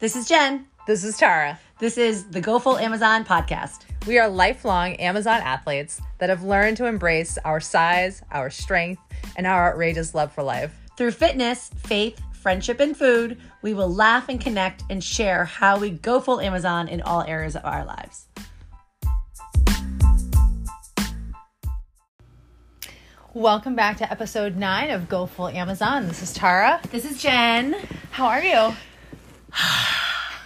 This is Jen. This is Tara. This is the Go Full Amazon podcast. We are lifelong Amazon athletes that have learned to embrace our size, our strength, and our outrageous love for life. Through fitness, faith, friendship, and food, we will laugh and connect and share how we go full Amazon in all areas of our lives. Welcome back to episode nine of Go Full Amazon. This is Tara. This is Jen. How are you?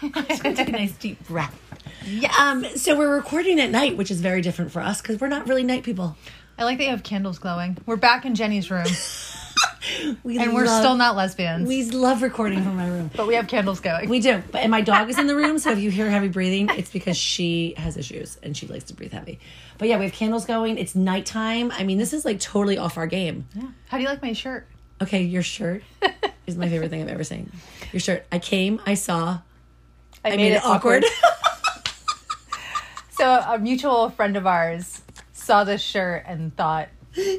Take a nice deep breath. Yeah. Um. So we're recording at night, which is very different for us because we're not really night people. I like that you have candles glowing. We're back in Jenny's room, We and we're love- still not lesbians, We love recording from my room. but we have candles going. We do, but and my dog is in the room, so if you hear heavy breathing, it's because she has issues and she likes to breathe heavy. But yeah, we have candles going. It's nighttime. I mean, this is like totally off our game. Yeah. How do you like my shirt? Okay, your shirt is my favorite thing I've ever seen. Your shirt. I came, I saw, I, made, it awkward. So a mutual friend of ours saw this shirt and thought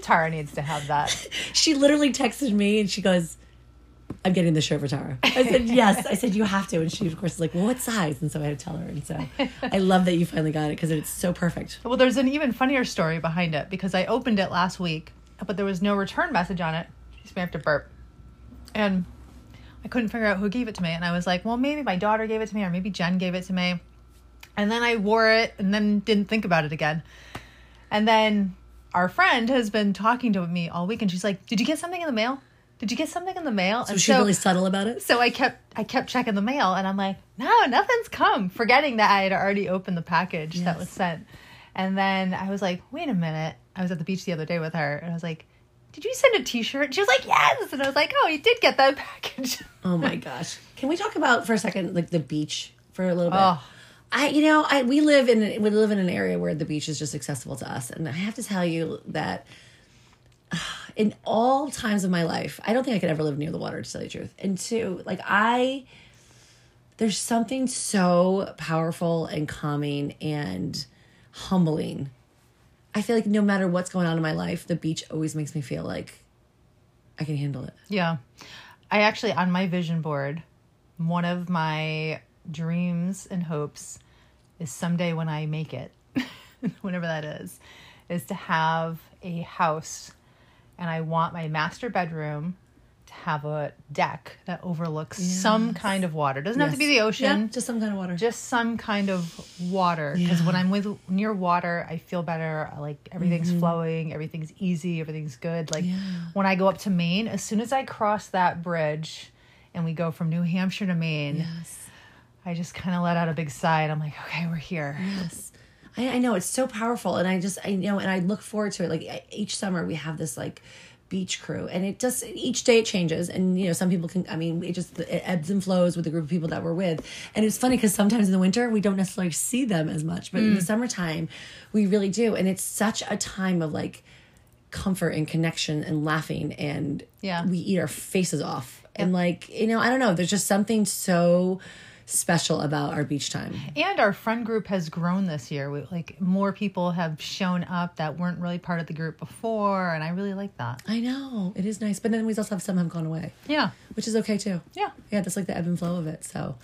Tara needs to have that. she literally texted me and she goes, I'm getting the shirt for Tara. I said, yes. I said, you have to. And she, of course, is like, well, what size? And so I had to tell her. And so I love that you finally got it because it's so perfect. Well, there's an even funnier story behind it because I opened it last week, but there was no return message on it. Excuse me, I have to burp. And I couldn't figure out who gave it to me. And I was like, well, maybe my daughter gave it to me or maybe Jen gave it to me. And then I wore it and then didn't think about it again. And then our friend has been talking to me all week and she's like, did you get something in the mail? Did you get something in the mail? Was and she really subtle about it? so I kept I kept checking the mail and I'm like, no, nothing's come, forgetting that I had already opened the package that was sent. And then I was like, wait a minute. I was at the beach the other day with her and I was like, did you send a t-shirt? She was like, yes. And I was like, oh, you did get that package. Oh my gosh. Can we talk about for a second like the beach for a little bit? Oh. I you know, I we live in we live in an area where the beach is just accessible to us. And I have to tell you that in all times of my life, I don't think I could ever live near the water to tell you the truth. And two, like I there's something so powerful and calming and humbling. I feel like no matter what's going on in my life, the beach always makes me feel like I can handle it. Yeah. I actually, on my vision board, one of my dreams and hopes is someday when I make it, whenever that is, is to have a house. And I want my master bedroom have a deck that overlooks some kind of water. Doesn't have to be the ocean. Yeah, just some kind of water. just some kind of water. Because when i'm with near water i feel better like everything's mm-hmm. flowing everything's easy everything's good. Like when i go up to maine as soon as i cross that bridge and we go from new hampshire to maine yes. i just kind of let out a big sigh and i'm like okay we're here. Yes. I, I know it's so powerful and I just I know and I look forward to it. Like I- each summer we have this like beach crew. And it just each day it changes. And you know some people can I mean it just it ebbs and flows with the group of people that we're with. And it's funny because sometimes in the winter we don't necessarily see them as much but Mm. in the summertime we really do. And it's such a time of like comfort and connection and laughing. And Yeah. we eat our faces off. And like you know I don't know. There's just something so special about our beach time. And our friend group has grown this year. We, like more people have shown up that weren't really part of the group before and i really like that. I know. It is nice, but then we also have some have gone away, yeah. Which is okay too. yeah. Yeah, that's like the ebb and flow of it. So.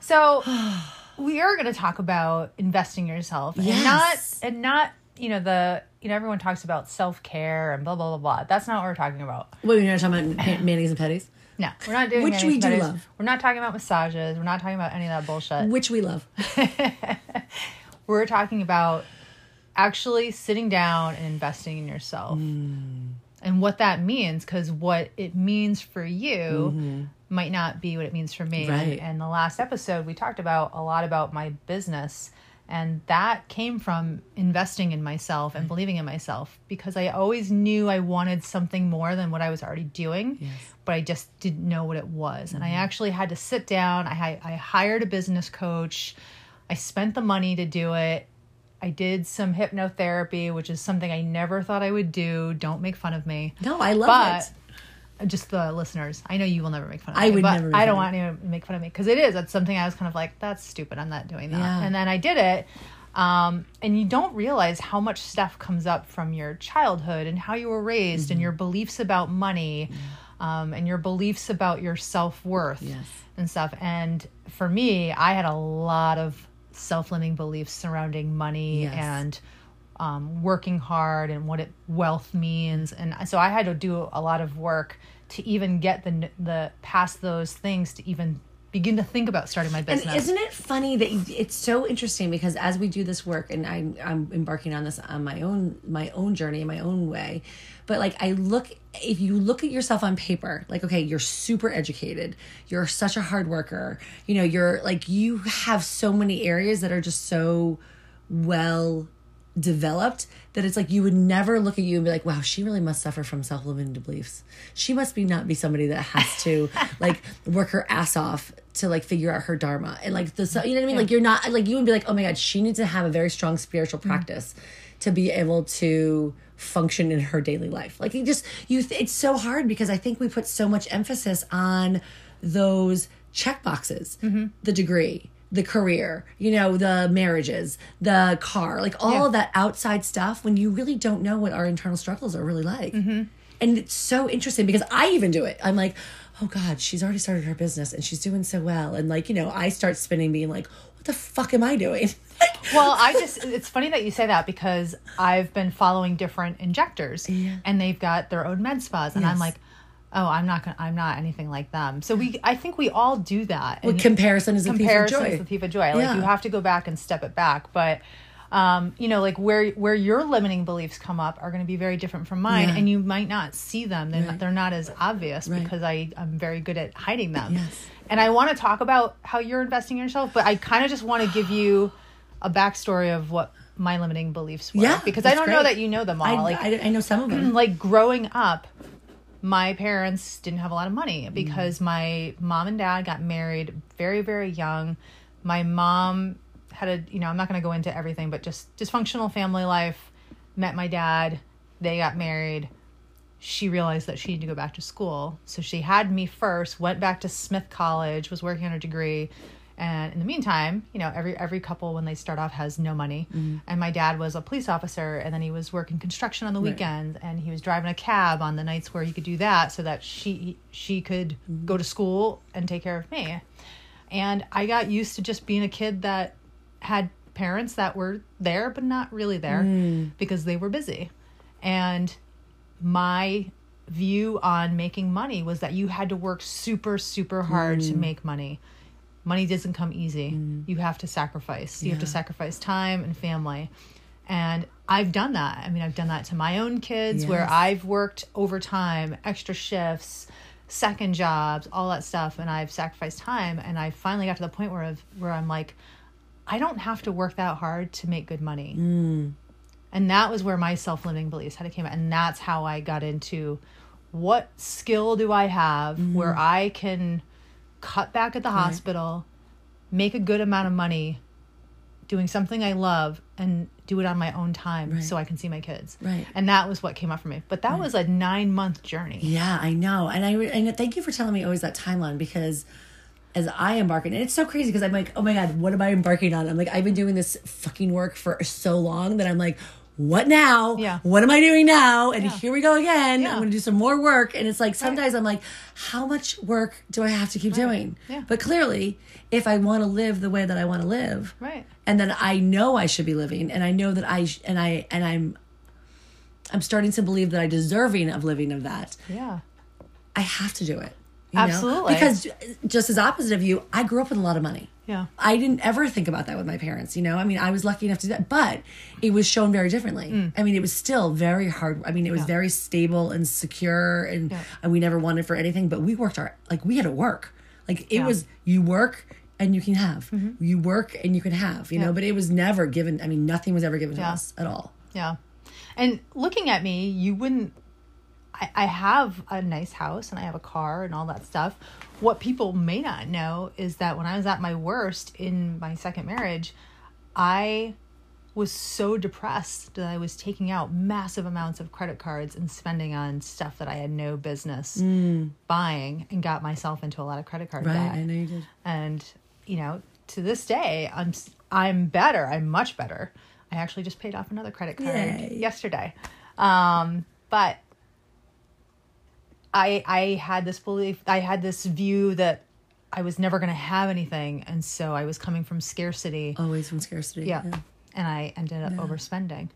So we are going to talk about investing in yourself and not and not you know the you know everyone talks about self care and blah blah blah blah. That's not what we're talking about. wait, we're not talking about manis and pedis, No, we're not doing Which we do pedis. love. We're not talking about massages. We're not talking about any of that bullshit. which we love. We're talking about actually sitting down and investing in yourself. And what that means, because what it means for you might not be what it means for me. Mm-hmm. Right. And the last episode, we talked about a lot about my business. And that came from investing in myself and mm. believing in myself because I always knew I wanted something more than what I was already doing, but I just didn't know what it was. And I mm-hmm. actually had to sit down. I, I hired a business coach. I spent the money to do it. I did some hypnotherapy, which is something I never thought I would do. Don't make fun of me. No, I love But it. Just the listeners, I know you will never make fun of I me. would but never I don't want anyone to make fun of me because it is. That's something I was kind of like, that's stupid. I'm not doing that. Yeah. And then I did it. Um, and you don't realize how much stuff comes up from your childhood and how you were raised Mm-hmm. and your beliefs about money. um, and your beliefs about your self worth Yes. and stuff. And for me, I had a lot of self limiting beliefs surrounding money Yes. and um, working hard and what it wealth means. And so I had to do a lot of work to even get the the past those things to even begin to think about starting my And business. isn't it funny that you, it's so interesting because as we do this work, and I'm I'm embarking on this on my own my own journey in my own way, but like I look if you look at yourself on paper, like okay, you're super educated, you're such a hard worker, you know, you're like you have so many areas that are just so well developed that it's like you would never look at you and be like, wow, she really must suffer from self limiting beliefs. She must be not be somebody that has to like work her ass off to like figure out her dharma and like the you know what I mean. Like you're not like you would be like, oh my god, she needs to have a very strong spiritual mm. practice to be able to function in her daily life. Like you just you, th- it's so hard because I think we put so much emphasis on those check boxes, mm-hmm. the degree the career, you know, the marriages, the car, like all Yeah. of that outside stuff when you really don't know what our internal struggles are really like. Mm-hmm. And it's so interesting because I even do it. I'm like, oh God, she's already started her business and she's doing so well. And like, you know, I start spinning, being like, what the fuck am I doing? well, I just it's funny that you say that because I've been following different injectors Yeah. and they've got their own med spas and I'm like, "Oh, I'm not to I'm not anything like them." So we I think we all do that. Well, comparison is a thief of comparison joy. is the thief of joy. Like Yeah. you have to go back and step it back, but um, you know, like where where your limiting beliefs come up are going to be very different from mine, Yeah. and you might not see them. They're Right. not, they're not as obvious Right. because I I'm very good at hiding them. Yes. And I want to talk about how you're investing in yourself, but I kind of just want to give you a backstory of what my limiting beliefs were. Yeah, because I don't know that you know them all. I, like I, I know some of them. like growing up my parents didn't have a lot of money Mm. because my mom and dad got married very very young. My mom had a you know i'm not going to go into everything but just dysfunctional family life. Met my dad. They got married. She realized that she needed to go back to school. So she had me first went back to smith college was working on her degree and in the meantime you know every every couple when they start off has no money. Mm-hmm. And my dad was a police officer and then he was working construction on the weekends and he was driving a cab on the nights where he could do that so that she she could mm-hmm. go to school and take care of me. And i got used to just being a kid that had parents that were there but not really there mm. because they were busy. And my view on making money was that you had to work super super hard to mm-hmm. make money money doesn't come easy. Mm. You have to sacrifice. You have to sacrifice time and family. And i've done that. I mean i've done that to my own kids where i've worked overtime extra shifts second jobs all that stuff and i've sacrificed time. And i finally got to the point where I've, where i'm like i don't have to work that hard to make good money. Mm. And that was where my self-limiting beliefs had to came out and that's how i got into what skill do i have mm-hmm. where i can cut back at the hospital make a good amount of money doing something i love and do it on my own time Right. so i can see my kids Right. and that was what came up for me but that was a nine month journey Yeah, I know, and I re- and thank you for telling me always that timeline because as I embark on, and it's so crazy because I'm like, oh my god, what am I embarking on? I'm like, I've been doing this fucking work for so long that I'm like, what now? Yeah. What am I doing now? And Yeah. here we go again. Yeah. I'm gonna do some more work, and it's like sometimes I'm like, how much work do I have to keep doing? Yeah. But clearly, if I want to live the way that I want to live, right and then I know I should be living, and I know that I sh- and I and I'm. I'm starting to believe that I'm deserving of living of that. yeah I have to do it. you know? Absolutely. Because just as opposite of you, I grew up with a lot of money. Yeah I didn't ever think about that with my parents, you know. I mean, I was lucky enough to do that, but it was shown very differently. I mean, it was still very hard. I mean, it was Mm. Yeah. very stable and secure, and, Yeah. and we never wanted for anything. But we worked our like we had to work. Like it Yeah. Mm-hmm. was you work and you can have. You work and you can have. You know, but it was never given. I mean, nothing was ever given to us at all. Yeah. And looking at me, you wouldn't. I, I have a nice house and I have a car and all that stuff. What people may not know is that when I was at my worst in my second marriage, I was so depressed that I was taking out massive amounts of credit cards and spending on stuff that I had no business buying and got myself into a lot of credit card Right? debt I know you did. and you know to this day i'm I'm better i'm much better i actually just paid off another credit card Yay. yesterday um but I I had this belief, I had this view that I was never going to have anything, and so I was coming from scarcity. Always from scarcity. yeah. And I ended up overspending.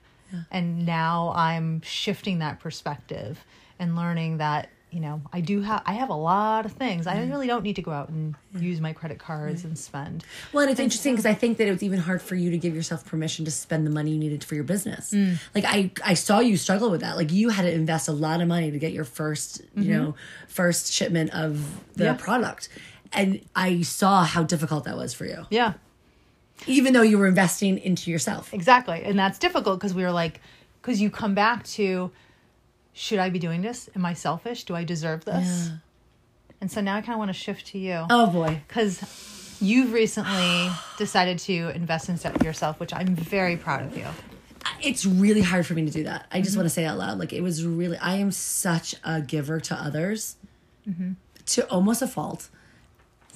And now I'm shifting that perspective and learning that, you know, I do have I have a lot of things. I really don't need to go out and use my credit cards and spend. Well, and it's interesting because I think that it was even hard for you to give yourself permission to spend the money you needed for your business. Mm. Like I, I saw you struggle with that. Like you had to invest a lot of money to get your 1st you know, first shipment of the Mm-hmm. Yeah. product, and I saw how difficult that was for you. Yeah. Even though you were investing into yourself. Exactly. And that's difficult because we were like, because you come back to, should I be doing this? Am I selfish? Do I deserve this? Yeah. And so now I kind of want to shift to you Oh boy. because you've recently decided to invest in yourself, which I'm very proud of you. it's really hard for me to do that. I Mm-hmm. just want to say out loud, like it was really. I am such a giver to others, Mm-hmm. to almost a fault.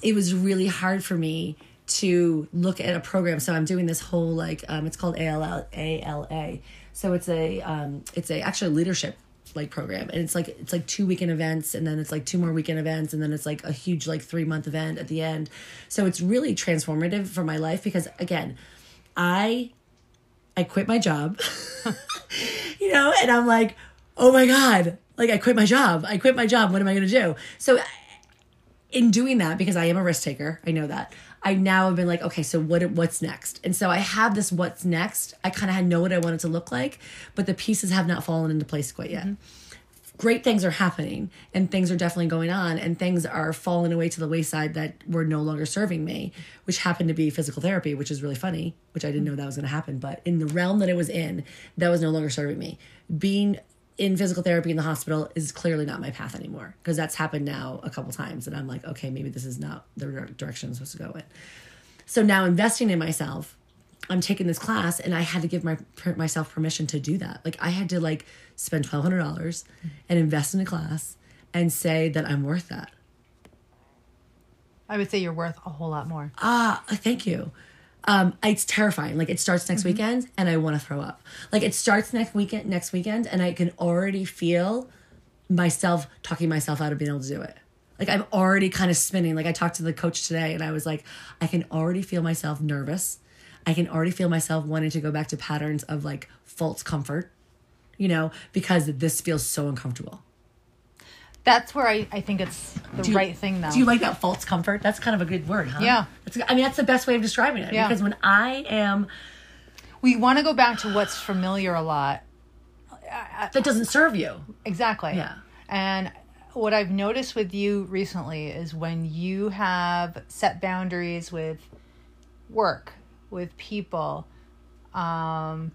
It was really hard for me to look at a program. So I'm doing this whole like um, it's called ALL, ALA. So it's a um, it's a actually leadership like program, and it's like it's like two weekend events, and then it's like two more weekend events, and then it's like a huge like three month event at the end. So it's really transformative for my life because again, I I quit my job, you know, and I'm like, oh my God, like I quit my job. I quit my job. What am I going to do? So, in doing that, because I am a risk taker, I know that. I now have been like, okay, so what? What's next? And so I have this. What's next? I kind of know what I wanted to look like, but the pieces have not fallen into place quite yet. Great things are happening, and things are definitely going on, and things are falling away to the wayside that were no longer serving me, which happened to be physical therapy, which is really funny, which I didn't know that was going to happen. But in the realm that it was in, that was no longer serving me. Being in physical therapy in the hospital is clearly not my path anymore because that's happened now a couple times, and I'm like, okay, maybe this is not the direction I'm supposed to go in. So now investing in myself, I'm taking this class, and I had to give my myself permission to do that. Like I had to like spend twelve hundred dollars and invest in a class and say that I'm worth that. I would say you're worth a whole lot more. Ah, thank you. Um, it's terrifying. Like it starts next weekend, and I want to throw up. Like it starts next weekend, next weekend, and I can already feel myself talking myself out of being able to do it. Like I'm already kind of spinning. Like I talked to the coach today, and I was like, I can already feel myself nervous. I can already feel myself wanting to go back to patterns of like false comfort, you know, because this feels so uncomfortable. That's where I, I think it's the you- right thing, though. Do you like that false comfort? That's kind of a good word, huh? Yeah. That's, I mean, that's the best way of describing it. Yeah. Because when I am, we want to go back to what's familiar a lot. that doesn't serve you. Exactly. Yeah. And what I've noticed with you recently is when you have set boundaries with work, with people, um,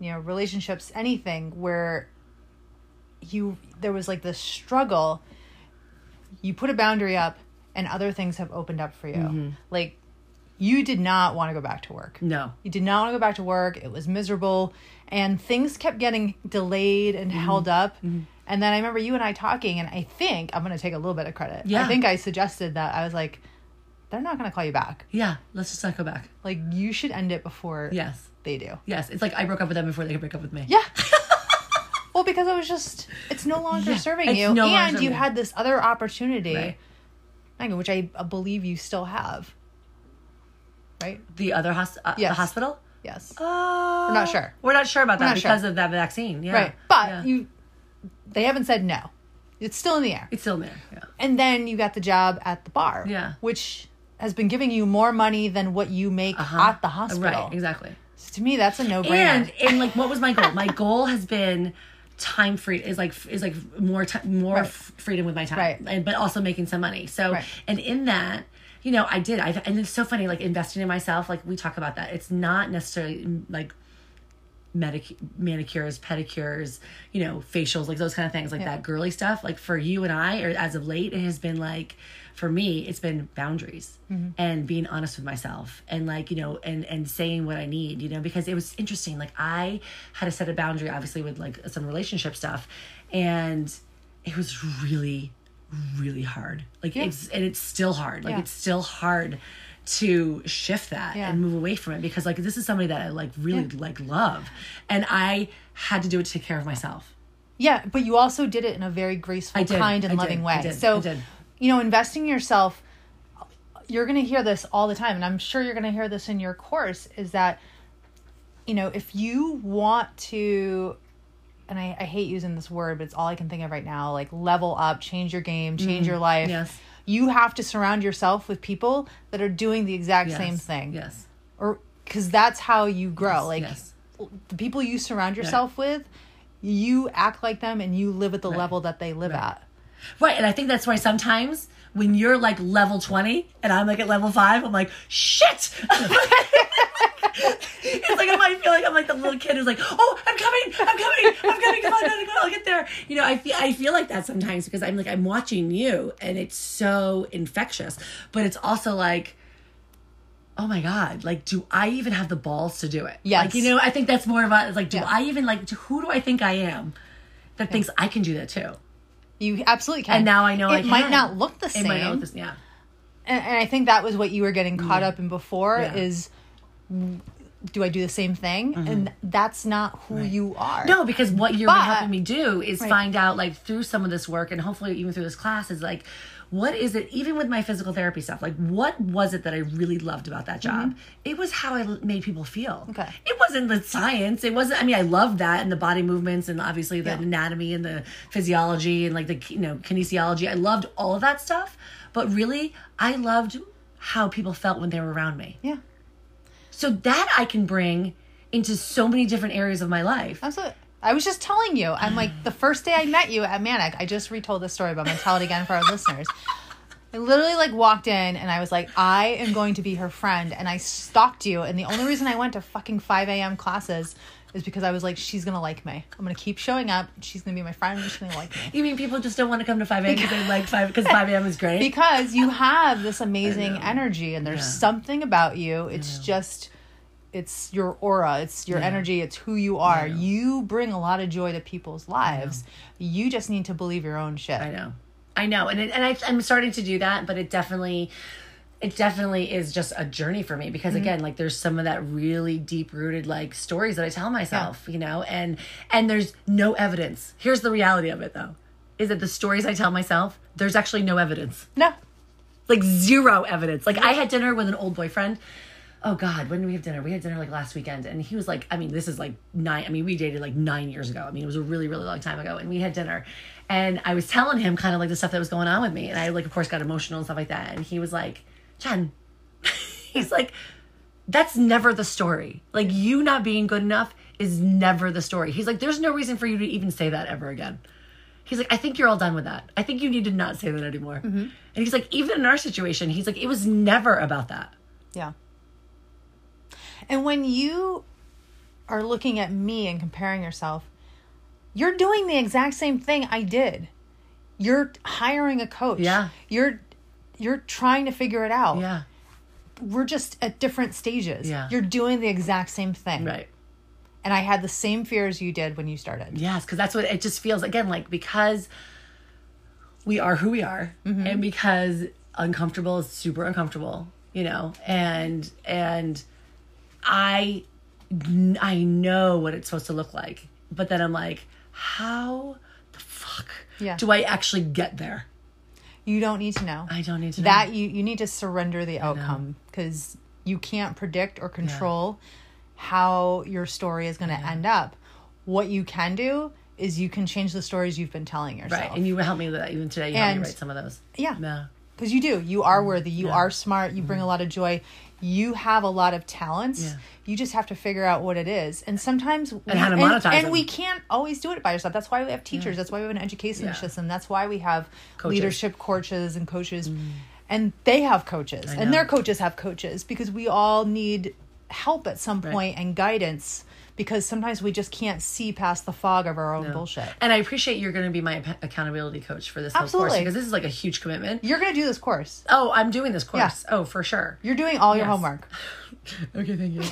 you know, relationships, anything where you there was like this struggle, you put a boundary up and other things have opened up for you. Mm-hmm. Like you did not want to go back to work. No. You did not want to go back to work. It was miserable. And things kept getting delayed and Mm-hmm. held up. And then I remember you and I talking, and I think I'm going to take a little bit of credit. Yeah. I think I suggested that. I was like, they're not going to call you back. Yeah. Let's just not go back. Like, you should end it before Yes. they do. Yes. It's like I broke up with them before they could break up with me. Yeah. well, because it was just, it's no longer Yeah, serving you. no and you had this other opportunity, Right. Which I believe you still have. Right? The other hos- uh, Yes. the hospital? Yes. Uh, We're not sure. We're not sure about that not sure. because of that vaccine. Yeah. Right. But Yeah. you, they haven't said no. It's still in the air. It's still there. Yeah. And then you got the job at the bar. Yeah. Which has been giving you more money than what you make Uh-huh. at the hospital. Right. Exactly. So to me, that's a no brainer. And and like, what was my goal? my goal has been time free is like is like more time more Right. f- freedom with my time Right. and but also making some money so Right. and in that you know i did i and it's so funny like investing in myself like we talk about that it's not necessarily like medic- manicures pedicures you know facials like those kind of things like that girly stuff. Like for you and i or as of late it has been like for me it's been boundaries mm-hmm. and being honest with myself and like you know and and saying what i need you know because it was interesting. Like i had to set a boundary obviously with like some relationship stuff and it was really really hard. Like it's and it's still hard. Like Yeah. it's still hard to shift that Yeah. and move away from it because like this is somebody that i like really like love and i had to do it to take care of myself Yeah, but you also did it in a very graceful, kind, and I loving did. way. So, you know, investing yourself, you're going to hear this all the time, and I'm sure you're going to hear this in your course is that, you know, if you want to, and I, I hate using this word, but it's all I can think of right now, like level up, change your game, change mm-hmm. your life. Yes. You have to surround yourself with people that are doing the exact Yes. same thing. Yes. Or, because that's how you grow. like, yes. the people you surround yourself with, you act like them and you live at the level that they live at. Right, and I think that's why sometimes when you're like level 20 and I'm like at level 5, I'm like, shit! it's like I might feel like I'm like the little kid who's like, oh, I'm coming, I'm coming, I'm coming, come on, come on, I'll get there. You know, I feel I feel like that sometimes because I'm like I'm watching you and it's so infectious. But it's also like Oh my god! Like, do I even have the balls to do it? Yes. Like, you know, I think that's more about. It's like, do Yeah. I even like? Who do I think I am? That thinks I can do that too. You absolutely can. And now I know it I might not look the It same. might not look this- yeah. and, and I think that was what you were getting caught up in before Yeah. is do I do the same thing? And that's not who you are. Mm-hmm. No, because what you're But- helping me do is Right. find out, like, through some of this work and hopefully even through this class, is like, what is it, even with my physical therapy stuff, like, what was it that I really loved about that job? It was how I made people feel. Mm-hmm. Okay. It wasn't the science. It wasn't, I mean, I loved that and the body movements and obviously the Yeah. anatomy and the physiology and like the, you know, kinesiology. I loved all of that stuff. But really, I loved how people felt when they were around me. Yeah. So that I can bring into so many different areas of my life. Absolutely. I was just telling you. I'm like the first day I met you at Manic. I just retold this story, but I'm gonna tell it again for our listeners. I literally like walked in and I was like, I am going to be her friend, and I stalked you. And the only reason I went to fucking 5 a.m. classes is because I was like, she's gonna like me. I'm gonna keep showing up. She's gonna be my friend. She's gonna like me. You mean people just don't want to come to 5 a.m. because they like 5 because 5 a.m. is great? because you have this amazing energy and there's Yeah. something about you it's just it's your aura it's your Yeah. energy it's who you are you bring a lot of joy to people's lives you just need to believe your own shit I know. I know. And, it, and I, I'm starting to do that, but it definitely, it definitely is just a journey for me because mm-hmm. again, like there's some of that really deep rooted like stories that I tell myself, you know, and, and there's no evidence. Here's the reality of it though, is that the stories I tell myself, there's actually no evidence. no like zero evidence. Like I had dinner with an old boyfriend. Oh God, when did we have dinner? We had dinner like last weekend, and he was like, I mean, this is like nine. I mean, we dated like nine years ago. I mean, it was a really, really long time ago, and we had dinner, and I was telling him kind of like the stuff that was going on with me, and I like, of course, got emotional and stuff like that, and he was like, Jen, he's like, that's never the story. Like you not being good enough is never the story. He's like, there's no reason for you to even say that ever again. He's like, I think you're all done with that. I think you need to not say that anymore. Mm-hmm. And he's like, even in our situation, he's like, it was never about that. yeah and when you are looking at me and comparing yourself you're doing the exact same thing i did you're hiring a coach Yeah. you're you're trying to figure it out Yeah. we're just at different stages. Yeah. You're doing the exact same thing. Right. And I had the same fears you did when you started. Yes, because that's what it just feels again like because we are who we are, mm-hmm. and because uncomfortable is super uncomfortable, you know, and and I I know what it's supposed to look like, but then I'm like, how the fuck Yeah. do I actually get there? You don't need to know. I don't need to know. that you you need to surrender the outcome because you can't predict or control how your story is going to end up. What you can do is you can change the stories you've been telling yourself. right, and you helped me with that even today. You helped And- me write some of those. yeah. Yeah. Because you do. You are worthy. You are smart. You Mm-hmm. bring a lot of joy. You have a lot of talents. Yeah. You just have to figure out what it is. And sometimes we, how to monetize and, them. we can't always do it by yourself. That's why we have teachers. That's why we have an education Yeah. system. That's why we have Coaches. Mm. leadership coaches and coaches. And they have coaches. And their coaches have coaches because we all need help at some Right. point and guidance because sometimes we just can't see past the fog of our own bullshit. And I appreciate you're going to be my accountability coach for this whole course because this is like a huge commitment. You're going to do this course. Oh, I'm doing this course. Oh, for sure. You're doing all your homework. Okay, thank you.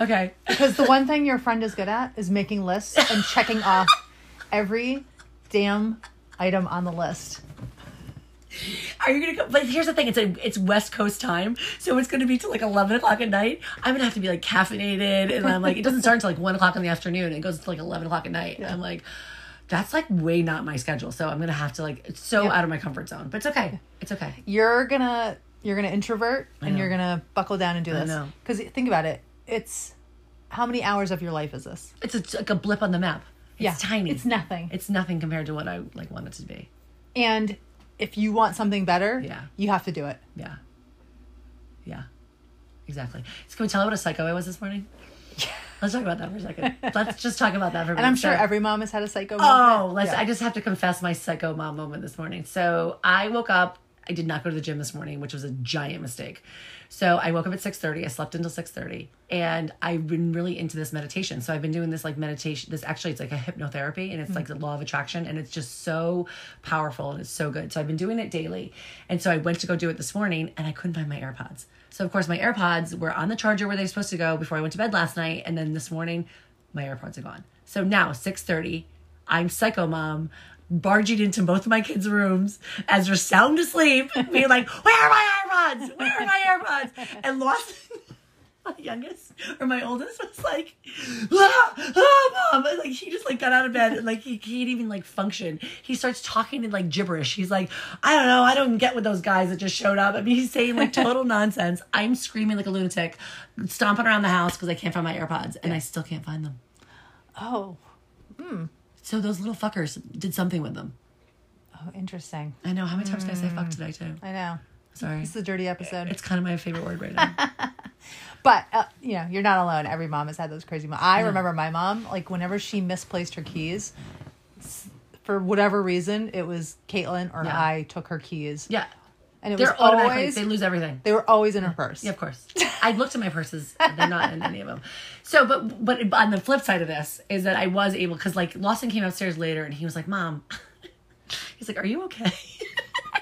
Okay. Because the one thing your friend is good at is making lists and checking off every damn item on the list. Are you gonna go? But here's the thing: it's a it's West Coast time, so it's gonna be till like eleven o'clock at night. I'm gonna have to be like caffeinated, and I'm like, it doesn't start until like one o'clock in the afternoon. It goes to like eleven o'clock at night. I'm like, That's like way not my schedule. So I'm gonna have to like it's so Yeah. out of my comfort zone. But it's okay. It's okay. You're gonna you're gonna introvert and you're gonna buckle down and do this. Because think about it. It's how many hours of your life is this? It's, a, it's like a blip on the map. It's yeah, tiny. It's nothing. It's nothing compared to what I like want it to be. And if you want something better, Yeah. you have to do it. Yeah. Yeah. Exactly. So can we tell you what a psycho I was this morning? Yeah. Let's talk about that for a second. Let's just talk about that for a minute. And I'm sure So- every mom has had a psycho Oh, let's. Yeah. I just have to confess my psycho mom moment this morning. So I woke up. I did not go to the gym this morning, which was a giant mistake. So I woke up at six thirty. I slept until six thirty, and I've been really into this meditation. So I've been doing this like meditation. This actually it's like a hypnotherapy, and it's like the law of attraction, and it's just so powerful and it's so good. So I've been doing it daily, and so I went to go do it this morning, and I couldn't find my AirPods. So of course my AirPods were on the charger where they're supposed to go before I went to bed last night, and then this morning my AirPods are gone. So now six thirty. I'm psycho mom barging into both of my kids' rooms as they're sound asleep, being like, Where are my AirPods? Where are my AirPods? And Lawson, my youngest or my oldest, was like, ah, ah, mom. And, like he just like got out of bed and like he can't even like function. He starts talking in like gibberish. He's like, I don't know, I don't get with those guys that just showed up. I mean, he's saying like total nonsense. I'm screaming like a lunatic, stomping around the house because I can't find my AirPods and I still can't find them. oh, So those little fuckers did something with them. oh, interesting. I know. How many times did I say fuck today, too? I know. Sorry. This is a dirty episode. It's kind of my favorite word right now. But uh, you know, you're not alone. Every mom has had those crazy. Mom- I remember my mom, like whenever she misplaced her keys, for whatever reason, it was Caitlin or Yeah. I took her keys. Yeah. and it was They're automatically, always they lose everything. they were always in her purse. Yeah, of course. I looked at my purses. They're not in any of them. So, but but on the flip side of this is that I was able because like Lawson came upstairs later and he was like, "Mom," he's like, "Are you okay?"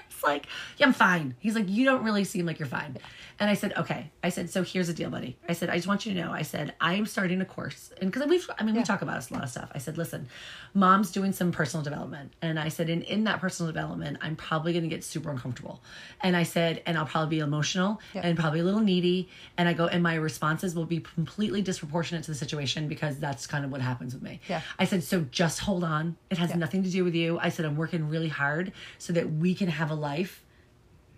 it's like, "Yeah, I'm fine." He's like, "You don't really seem like you're fine." And I said, "Okay." I said, "So here's the deal, buddy." I said, "I just want you to know." I said, "I am starting a course," and because we've, I mean, we talk about a lot of stuff. I said, "Listen, mom's doing some personal development," and I said, and in that personal development, I'm probably going to get super uncomfortable," and I said, "And I'll probably be emotional and probably a little needy," and I go, "And my responses will be completely disproportionate to the situation because that's kind of what happens with me." Yeah. I said, "So just hold on. It has nothing to do with you." I said, "I'm working really hard so that we can have a life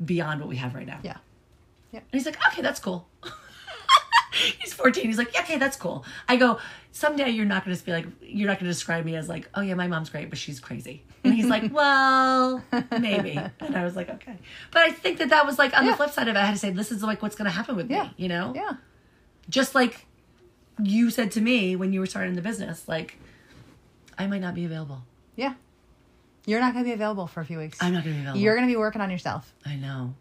beyond what we have right now." Yeah. And he's like, okay, that's cool. he's 14. He's like, yeah, okay, that's cool. I go, someday you're not going to be like, you're not going to describe me as like, oh yeah, my mom's great, but she's crazy. And he's like, well, maybe. And I was like, okay. But I think that that was like on the flip side of it, I had to say, this is like what's going to happen with Yeah. me, you know? Yeah. Just like you said to me when you were starting the business, like, I might not be available. Yeah. You're not going to be available for a few weeks. I'm not going to be available. You're going to be working on yourself. I know.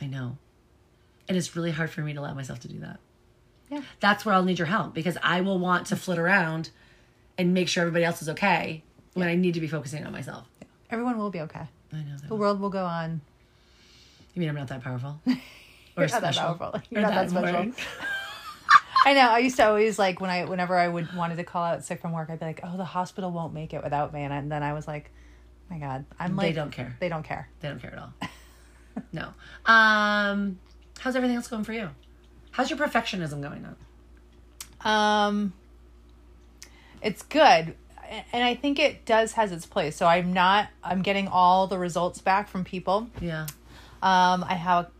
I know. And it's really hard for me to allow myself to do that. Yeah. That's where I'll need your help because I will want to flit around and make sure everybody else is okay when I need to be focusing on myself. Everyone will be okay. I know. The That. world will go on. You mean I'm not that powerful? Or You're not that powerful. You're Or not that special. I know. I used to always like when I whenever I would wanted to call out sick from work, I'd be like, "Oh, the hospital won't make it without me," and, I, and then I was like, "My God, I'm They like They don't care. They don't care." They don't care at all. no. Um, how's everything else going for you? How's your perfectionism going on? Um, it's good, and I think it does has its place. So I'm not. I'm getting all the results back from people. Yeah. Um, I have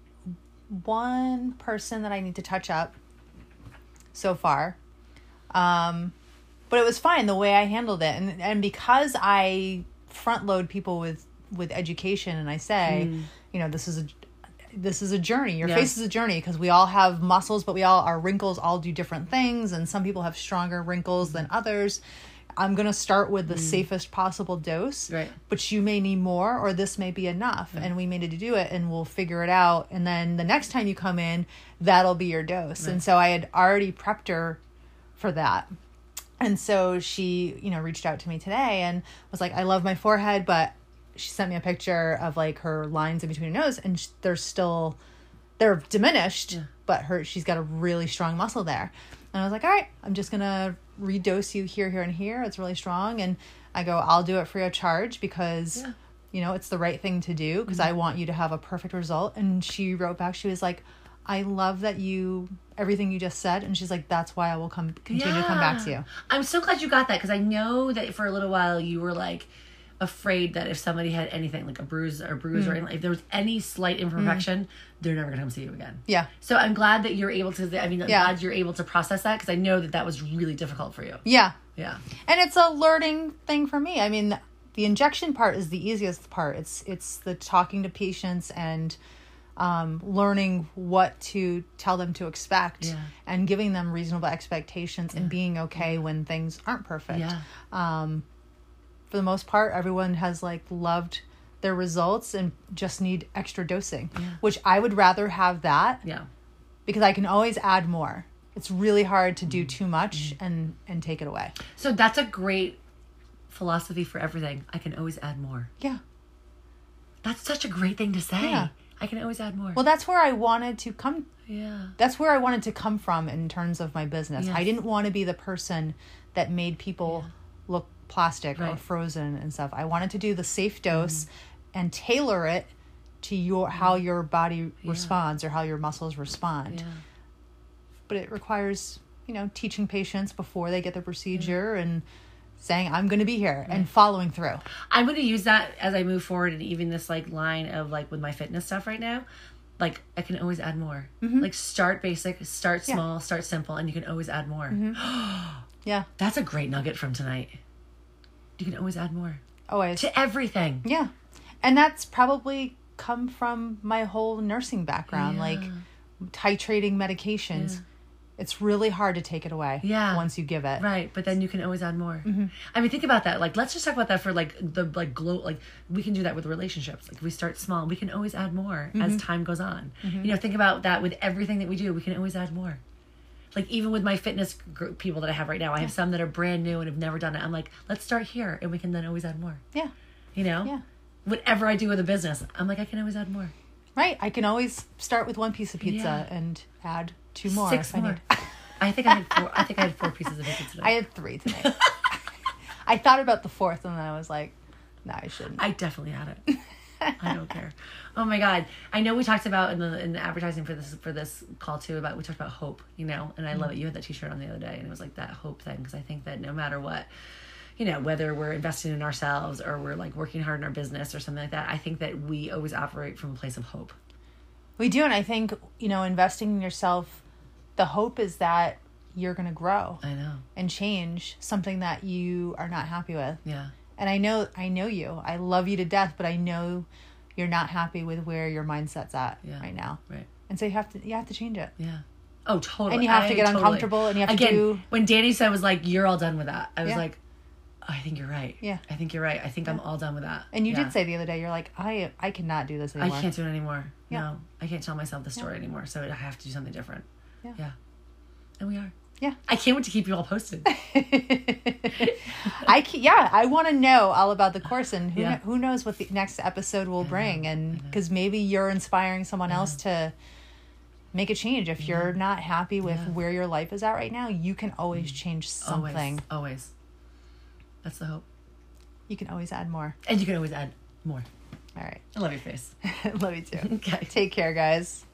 one person that I need to touch up so far. Um, but it was fine the way I handled it. And and because I front load people with with education and I say, you know, this is a this is a journey. Your Yeah. face is a journey because we all have muscles, but we all our wrinkles all do different things and some people have stronger wrinkles than mm-hmm. others. I'm going to start with the mm. safest possible dose Right. but you may need more or this may be enough and we may need to do it and we'll figure it out and then the next time you come in that'll be your dose and so i had already prepped her for that and so she you know reached out to me today and was like i love my forehead but she sent me a picture of like her lines in between her nose and sh- they're still they're diminished but her she's got a really strong muscle there. And i was like all right i'm just gonna redose you here here and here. It's really strong and i go i'll do it free of charge because Yeah. you know it's the right thing to do because mm-hmm. i want you to have a perfect result. And she wrote back she was like I love that you everything you just said and she's like that's why I will come continue to come back to you. I'm so glad you got that because I know that for a little while you were like afraid that if somebody had anything like a bruise or bruise Mm. or anything, if there was any slight imperfection, they're never gonna come see you again. Yeah. So I'm glad that you're able to. I mean, I'm Yeah. glad you're able to process that because I know that that was really difficult for you. Yeah. Yeah. And it's a learning thing for me. I mean, the injection part is the easiest part. It's it's the talking to patients and um, learning what to tell them to expect Yeah. and giving them reasonable expectations and being okay when things aren't perfect. Yeah. Um, for the most part, everyone has like loved their results and just need extra dosing, which I would rather have that Yeah. because I can always add more. It's really hard to do mm-hmm. too much mm-hmm. and and take it away. So that's a great philosophy for everything. I can always add more. Yeah. That's such a great thing to say. Yeah. I can always add more. Well, that's where I wanted to come. yeah. That's where I wanted to come from in terms of my business. Yes. I didn't want to be the person that made people look plastic or frozen and stuff. I wanted to do the safe dose and tailor it to your how your body responds or how your muscles respond. Yeah. But it requires, you know, teaching patients before they get the procedure and saying I'm going to be here and following through. I'm going to use that as I move forward, and even this like line of like with my fitness stuff right now. Like I can always add more. Like start basic, start Mm-hmm. Yeah. Mm-hmm. small, start simple, and you can always add more. Yeah. That's a great nugget from tonight. You can always add more Always. to everything. Yeah. And that's probably come from my whole nursing background, Yeah. like titrating medications. Yeah. It's really hard to take it away Yeah. once you give it. Right, but then you can always add more. Mm-hmm. I mean, think about that. Like, let's just talk about that for like the like glow. Like, we can do that with relationships. Like, we start small. We can always add more Mm-hmm. as time goes on. You know, think about that with everything that we do. We can always add more. Like even with my fitness group people that I have right now, I have some that are brand new and have never done it. I'm like, let's start here, and we can then always add more. Yeah. You know, Yeah. whatever I do with a business, I'm like, I can always add more. Right. I can always start with one piece of pizza Yeah. and add two more Six I more. need. I think I had four. I think I had four pieces of pizza today. I had three today. I thought about the fourth and then I was like, no, I shouldn't. I definitely had it. I don't care. Oh my god! I know we talked about in the in the advertising for this for this call too about we talked about hope, you know, and I love it. Mm-hmm. You had that T-shirt on the other day, and it was like that hope thing because I think that no matter what, you know, whether we're investing in ourselves or we're like working hard in our business or something like that, I think that we always operate from a place of hope. We do, and I think you know, investing in yourself. The hope is that you're going to grow I know. and change something that you are not happy with. Yeah. And I know, I know you. I love you to death, but I know you're not happy with where your mindset's at Yeah. right now. Right. And so you have to, you have to change it. Yeah. Oh, totally. And you have to get totally- uncomfortable and you have to Again, do- when Danny said I was like, "You're all done with that," I was Yeah. like, oh, "I think you're right. Yeah. I think you're right. I think I'm all done with that." And you Yeah. did say the other day, you're like, I, I cannot do this anymore. I can't do it anymore. Yeah. No, I can't tell myself the story anymore. So I have to do something different. Yeah. Yeah. And we are. Yeah. I can't wait to keep you all posted. I ca- yeah, I want to know all about the course and who Yeah. kn- who knows what the next episode will bring and because maybe you're inspiring someone else to make a change. If you're not happy with. Mm. where your life is at right now, you can always change something. Always. Always. That's the hope. You can always add more. And you can always add more. All right. I love your face. Love you too. Okay. Take care, guys.